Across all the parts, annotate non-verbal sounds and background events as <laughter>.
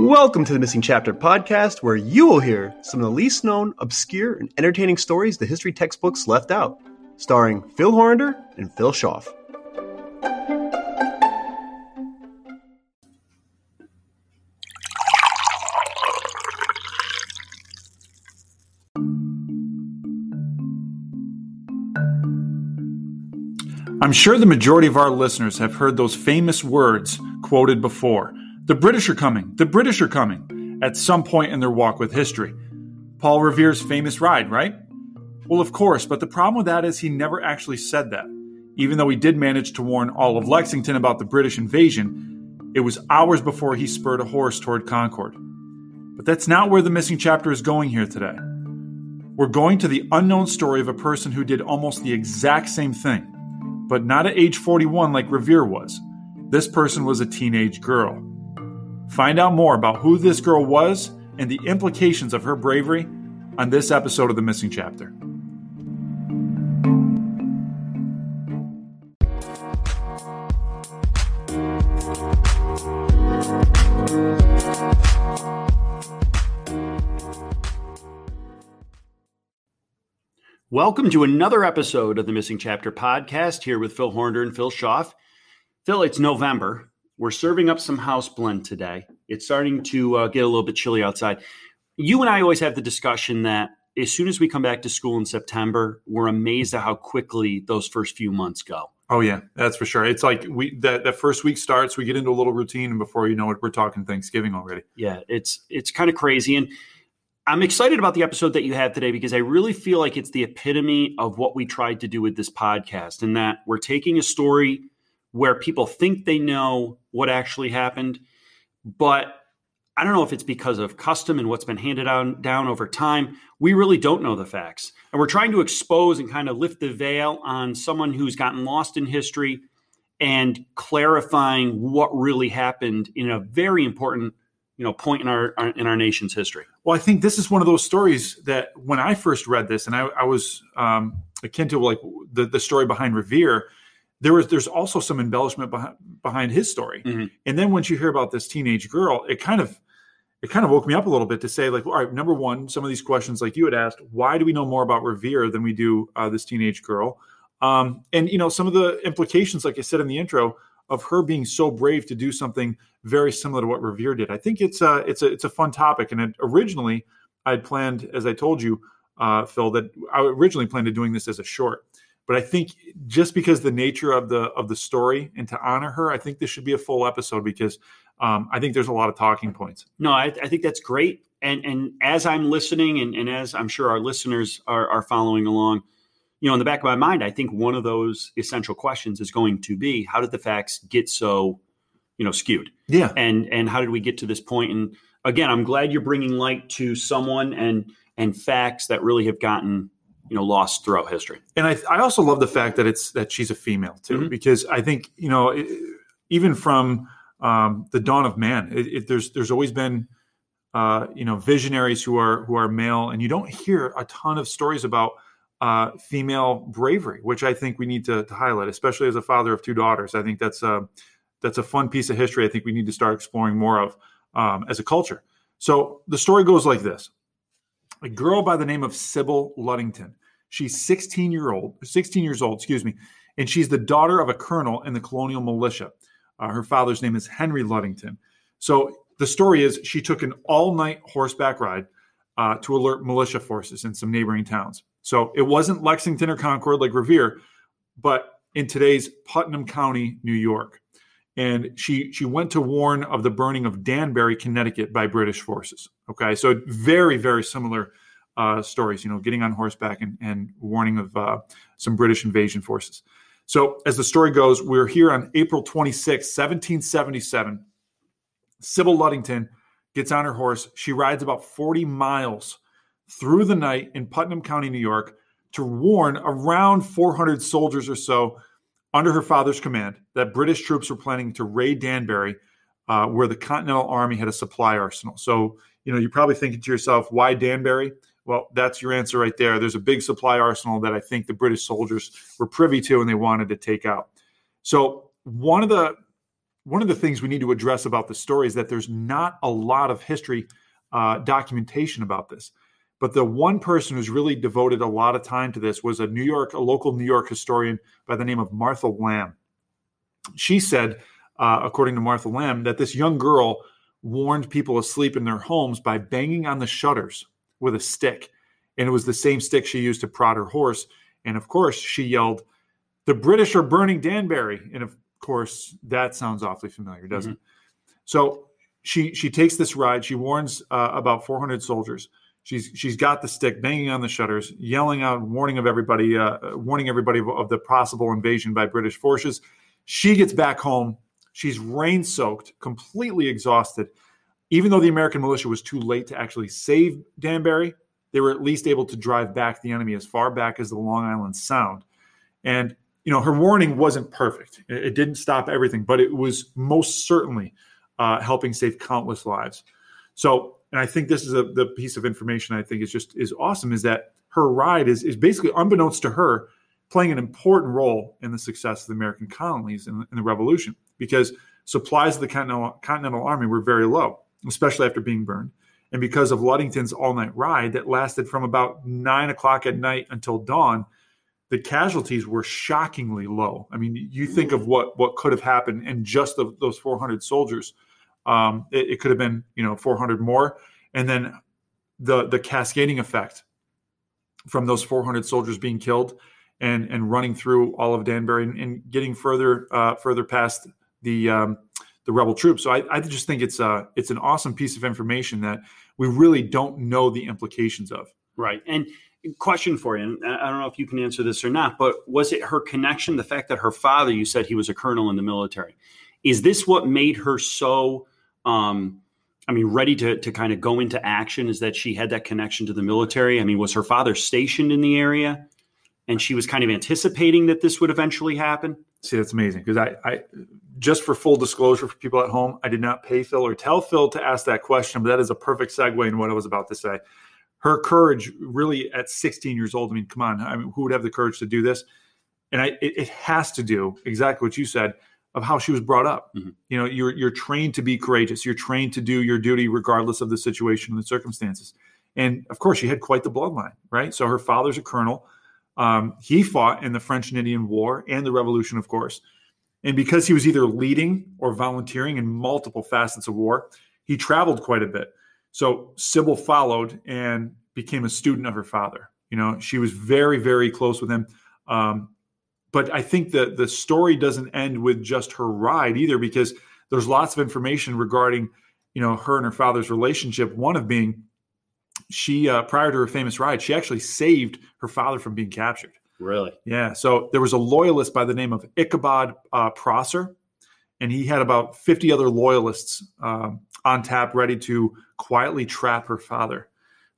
Welcome to the Missing Chapter podcast, where you will hear some of the least known, obscure, and entertaining stories the history textbooks left out, starring Phil Horander and Phil Schaff. I'm sure the majority of our listeners have heard those famous words quoted before. The British are coming. The British are coming at some point in their walk with history. Paul Revere's famous ride, right? Well, of course, but the problem with that is he never actually said that. Even though he did manage to warn all of Lexington about the British invasion, it was hours before he spurred a horse toward Concord. But that's not where the missing chapter is going here today. We're going to the unknown story of a person who did almost the exact same thing, but not at age 41 like Revere was. This person was a teenage girl. Find out more about who this girl was and the implications of her bravery on this episode of The Missing Chapter. Welcome to another episode of the Missing Chapter podcast here with Phil Horner and Phil Schaff. Phil, it's November. We're serving up some house blend today. It's starting to uh, get a little bit chilly outside. You and I always have the discussion that as soon as we come back to school in September, we're amazed at how quickly those first few months go. Oh yeah, that's for sure. It's like we that that first week starts, we get into a little routine, and before you know it, we're talking Thanksgiving already. Yeah, it's it's kind of crazy, and I'm excited about the episode that you have today because I really feel like it's the epitome of what we tried to do with this podcast, and that we're taking a story where people think they know what actually happened, but I don't know if it's because of custom and what's been handed down, down over time. We really don't know the facts. And we're trying to expose and kind of lift the veil on someone who's gotten lost in history and clarifying what really happened in a very important you know point in our in our nation's history. Well, I think this is one of those stories that when I first read this, and I, I was um, akin to like the the story behind Revere. There was there's also some embellishment behind, behind his story, Mm-hmm. and then once you hear about this teenage girl, it kind of it kind of woke me up a little bit to say like, all right, number one, some of these questions like you had asked, why do we know more about Revere than we do uh, this teenage girl? Um, and you know some of the implications, like I said in the intro, of her being so brave to do something very similar to what Revere did. I think it's a it's a it's a fun topic. And it, originally, I'd planned, as I told you, uh, Phil, that I originally planned to doing this as a short. But I think just because the nature of the of the story and to honor her, I think this should be a full episode because um, I think there's a lot of talking points. No, I, I think that's great. And and as I'm listening, and, and as I'm sure our listeners are, are following along, you know, in the back of my mind, I think one of those essential questions is going to be how did the facts get so, you know, skewed? Yeah, And and how did we get to this point? And again, I'm glad you're bringing light to someone and and facts that really have gotten you know lost throughout history. and I, I also love the fact that it's that she's a female too Mhm. because i think you know it, even from um, the dawn of man it, it, there's there's always been uh, you know visionaries who are who are male and you don't hear a ton of stories about uh, female bravery which i think we need to, to highlight especially as a father of two daughters i think that's a that's a fun piece of history i think we need to start exploring more of um, as a culture so the story goes like this a girl by the name of Sybil Ludington She's 16 year old, 16 years old, excuse me, and she's the daughter of a colonel in the colonial militia. Uh, her father's name is Henry Ludington. So the story is she took an all night horseback ride uh, to alert militia forces in some neighboring towns. So it wasn't Lexington or Concord like Revere, but in today's Putnam County, New York. And she she went to warn of the burning of Danbury, Connecticut by British forces. Okay, so very very similar uh, stories, you know, getting on horseback and, and warning of uh, some British invasion forces. So, as the story goes, we're here on April 26, 1777. Sybil Ludington gets on her horse. She rides about 40 miles through the night in Putnam County, New York, to warn around 400 soldiers or so under her father's command that British troops were planning to raid Danbury, uh, where the Continental Army had a supply arsenal. So, you know, you're probably thinking to yourself, why Danbury? Well, that's your answer right there. There's a big supply arsenal that I think the British soldiers were privy to and they wanted to take out. So, one of the one of the things we need to address about the story is that there's not a lot of history uh, documentation about this. But the one person who's really devoted a lot of time to this was a New York, a local New York historian by the name of Martha Lamb. She said, uh, according to Martha Lamb, that this young girl warned people asleep in their homes by banging on the shutters with a stick. And it was the same stick she used to prod her horse. And of course, she yelled, The British are burning Danbury. And of course, that sounds awfully familiar, doesn't mm-hmm. it? So she she takes this ride. She warns uh, about 400 soldiers. She's she's got the stick, banging on the shutters, yelling out, warning of everybody, uh, warning everybody of, of the possible invasion by British forces. She gets back home. She's rain soaked, completely exhausted. Even though the American militia was too late to actually save Danbury, they were at least able to drive back the enemy as far back as the Long Island Sound. And you know, her warning wasn't perfect. It, didn't stop everything, but it was most certainly uh, helping save countless lives. So, and I think this is a, the piece of information I think is just is awesome is that her ride is is basically unbeknownst to her playing an important role in the success of the American colonies in, in the Revolution because supplies of the Continental, Continental Army were very low, especially after being burned. And because of Ludington's all night ride that lasted from about nine o'clock at night until dawn, the casualties were shockingly low. I mean, you think of what what could have happened in just the, those 400 soldiers. Um, it, it could have been you know 400 more, and then the the cascading effect from those 400 soldiers being killed and and running through all of Danbury and, and getting further uh, further past the um, the rebel troops. So I, I just think it's a it's an awesome piece of information that we really don't know the implications of. Right, and question for you, and I don't know if you can answer this or not, but was it her connection, the fact that her father, you said he was a colonel in the military, is this what made her so? Um, I mean, ready to to kind of go into action? Is that she had that connection to the military? I mean, was her father stationed in the area? and she was kind of anticipating that this would eventually happen. See, that's amazing because I, I, just for full disclosure for people at home, I did not pay Phil or tell Phil to ask that question, but that is a perfect segue in what I was about to say. Her courage, really, at 16 years old. I mean, come on, I mean, who would have the courage to do this? And I, it, it has to do exactly what you said of how she was brought up. Mm-hmm. You know, you're you're trained to be courageous. You're trained to do your duty regardless of the situation and the circumstances. And of course, she had quite the bloodline, right? So her father's a colonel um, he fought in the French and Indian War and the Revolution, of course. And because he was either leading or volunteering in multiple facets of war, he traveled quite a bit. So Sybil followed and became a student of her father. You know, she was very, very close with him. Um, but I think that the story doesn't end with just her ride either, because there's lots of information regarding, you know, her and her father's relationship. One of being she uh, prior to her famous ride, she actually saved her father from being captured. Really? Yeah. So there was a loyalist by the name of Ichabod uh, Prosser, and he had about 50 other loyalists um, on tap, ready to quietly trap her father.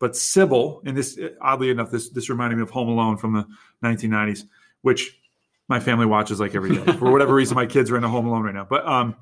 But Sybil, and this oddly enough, this this reminded me of Home Alone from the 1990s, which my family watches like every day. For whatever reason, my kids are in a Home Alone right now. But um,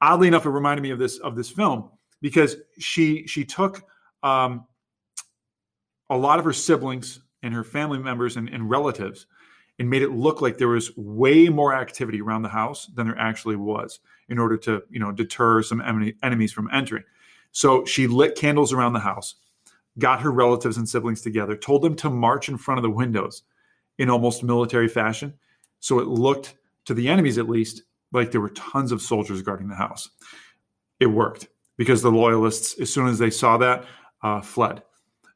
oddly enough, it reminded me of this of this film because she she took um, a lot of her siblings and her family members and, and relatives and made it look like there was way more activity around the house than there actually was in order to you know deter some enemies from entering so she lit candles around the house got her relatives and siblings together told them to march in front of the windows in almost military fashion so it looked to the enemies at least like there were tons of soldiers guarding the house it worked because the loyalists as soon as they saw that uh, fled.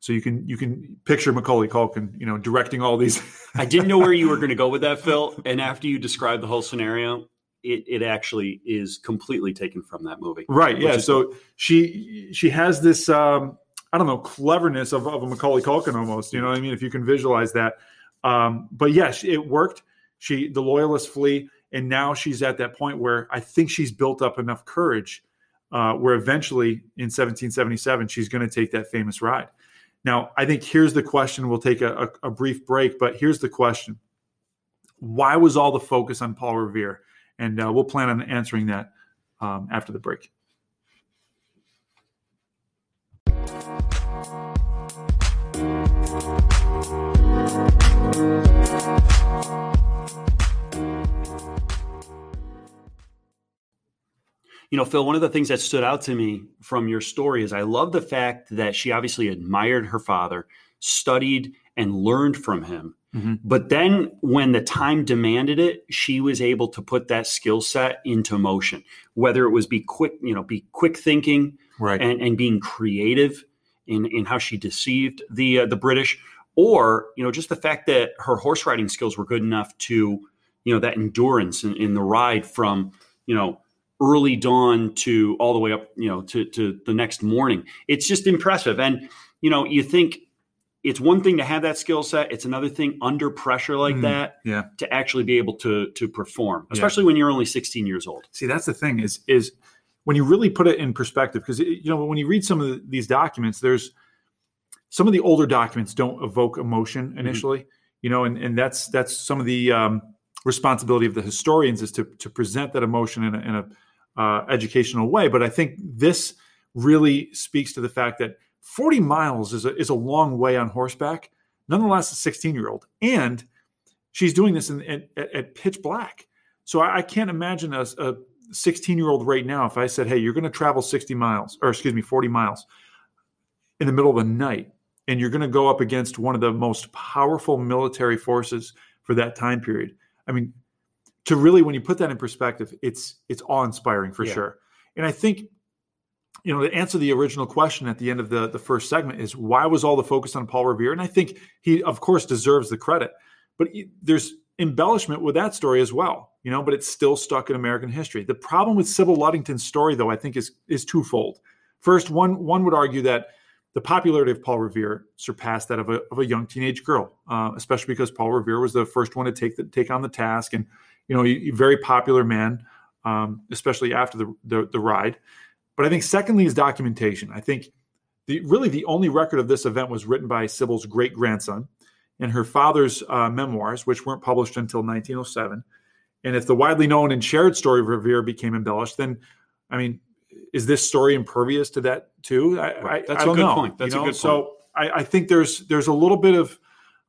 So you can you can picture Macaulay Culkin, you know, directing all these. <laughs> I didn't know where you were going to go with that, Phil. And after you described the whole scenario, it, it actually is completely taken from that movie. Right. Yeah. So she she has this um, I don't know cleverness of, of a Macaulay Culkin almost. You know what I mean? If you can visualize that. Um, but yes, it worked. She the loyalists flee, and now she's at that point where I think she's built up enough courage uh, where eventually in 1777 she's going to take that famous ride. Now, I think here's the question. We'll take a, a, a brief break, but here's the question: Why was all the focus on Paul Revere? And uh, we'll plan on answering that um, after the break. You know, Phil, one of the things that stood out to me from your story is I love the fact that she obviously admired her father, studied and learned from him. Mm-hmm. But then when the time demanded it, she was able to put that skill set into motion, whether it was be quick, you know, be quick thinking right. and, and being creative in, in how she deceived the uh, the British, or you know just the fact that her horse riding skills were good enough to you know that endurance in, in the ride from you know early dawn to all the way up you know to to the next morning. It's just impressive, and you know you think it's one thing to have that skill set it's another thing under pressure like mm, that yeah. to actually be able to to perform especially yeah. when you're only 16 years old see that's the thing is is when you really put it in perspective, because you know when you read some of the, these documents, there's some of the older documents don't evoke emotion mm-hmm. initially, mm-hmm. you know, and and that's that's some of the um, responsibility of the historians is to to present that emotion in a, in a uh, educational way. But I think this really speaks to the fact that 40 miles is a, is a long way on horseback. Nonetheless, a 16 year old, and she's doing this in, in at, pitch black. So I, I can't imagine a, a 16 year old right now, if I said, hey, you're going to travel 60 miles, or excuse me, 40 miles in the middle of the night, and you're going to go up against one of the most powerful military forces for that time period. I mean, to really, when you put that in perspective, it's it's awe inspiring for yeah. sure. And I think, you know, to answer the original question at the end of the the first segment is why was all the focus on Paul Revere? And I think he, of course, deserves the credit, but there's embellishment with that story as well you know, but it's still stuck in American history. The problem with Sybil Ludington's story, though, I think is is twofold. First, one one would argue that the popularity of Paul Revere surpassed that of a, of a young teenage girl, uh, especially because Paul Revere was the first one to take the, take on the task, and you know, a very popular man, um, especially after the, the the ride. But I think secondly is documentation. I think the really the only record of this event was written by Sybil's great grandson in her father's uh, memoirs, which weren't published until 1907. And if the widely known and shared story of Revere became embellished, then, I mean, is this story impervious to that too? I, right. That's I, I a good know, point. That's you know? a good point. So I, I, think there's there's a little bit of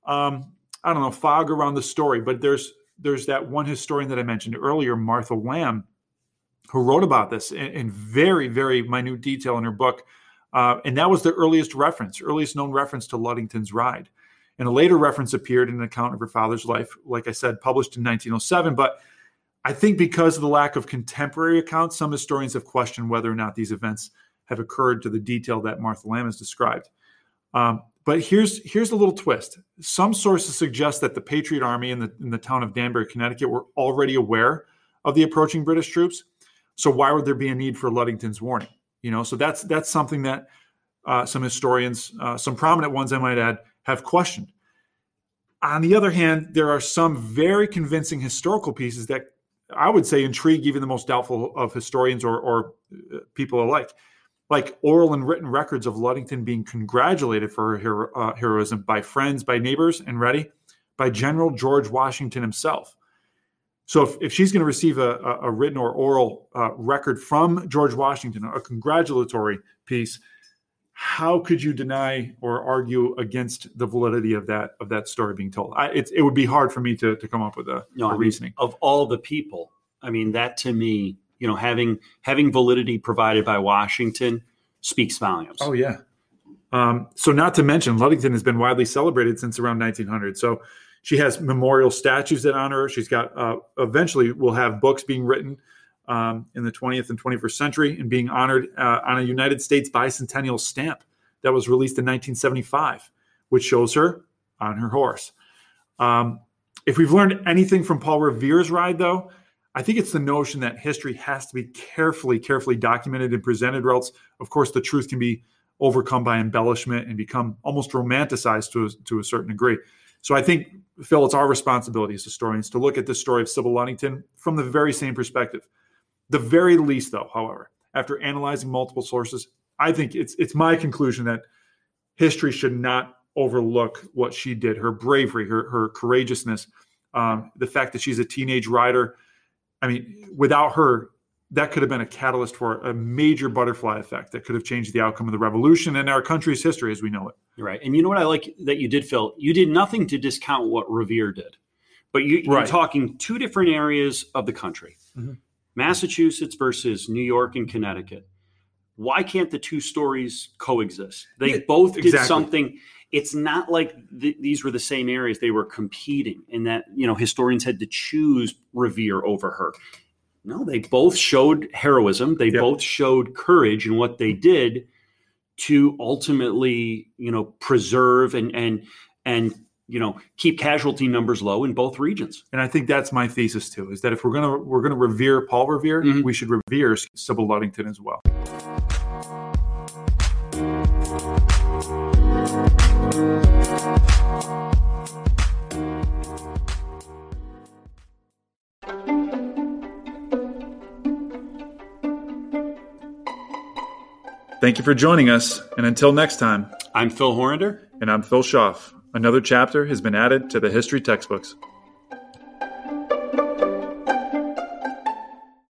um, I don't know fog around the story, but there's there's that one historian that I mentioned earlier, Martha Lamb, who wrote about this in, in very very minute detail in her book, uh, and that was the earliest reference, earliest known reference to Ludington's ride. And a later reference appeared in an account of her father's life, like I said, published in 1907. But I think because of the lack of contemporary accounts, some historians have questioned whether or not these events have occurred to the detail that Martha Lamb has described. Um, but here's here's a little twist. Some sources suggest that the Patriot Army in the in the town of Danbury, Connecticut, were already aware of the approaching British troops. So why would there be a need for Ludington's warning? You know, so that's that's something that uh, some historians, uh, some prominent ones, I might add, have questioned. On the other hand, there are some very convincing historical pieces that I would say intrigue even the most doubtful of historians or, or uh, people alike, like oral and written records of Ludington being congratulated for her hero, uh, heroism by friends, by neighbors, and ready by General George Washington himself. So if, if she's going to receive a, a, written or oral uh, record from George Washington, a congratulatory piece, how could you deny or argue against the validity of that of that story being told? I, it would be hard for me to, to come up with a, no, a reasoning. Mean, of all the people, I mean, that to me, you know, having having validity provided by Washington speaks volumes. Oh yeah. Um, so not to mention, Ludington has been widely celebrated since around 1900. So she has memorial statues that honor her. She's got uh, eventually will have books being written um, in the 20th and 21st century and being honored uh, on a United States bicentennial stamp that was released in 1975, which shows her on her horse. Um, if we've learned anything from Paul Revere's ride, though, I think it's the notion that history has to be carefully, carefully documented and presented, or else, of course, the truth can be overcome by embellishment and become almost romanticized to a, to a certain degree. So I think, Phil, it's our responsibility as historians to look at the story of Sybil Ludington from the very same perspective. The very least, though, however, after analyzing multiple sources, I think it's it's my conclusion that history should not overlook what she did, her bravery, her her courageousness, um, the fact that she's a teenage rider. I mean, without her, that could have been a catalyst for a major butterfly effect that could have changed the outcome of the revolution and our country's history as we know it. Right. And you know what I like that you did, Phil? You did nothing to discount what Revere did, but you, are talking two different areas of the country. Mm-hmm Massachusetts versus New York and Connecticut. Why can't the two stories coexist? They Yeah, both did exactly. something. It's not like th- these were the same areas; they were competing, and that you know historians had to choose Revere over her. No, they both showed heroism. They Yep. both showed courage in what they did to ultimately, you know, preserve and and and you know keep casualty numbers low in both regions. And I think that's my thesis too: is that if we're gonna we're gonna revere Paul Revere, Mhm. we should revere Sybil Ludington as well. Thank you for joining us, and until next time, I'm Phil Horrender. and I'm Phil Schaff. Another chapter has been added to the history textbooks.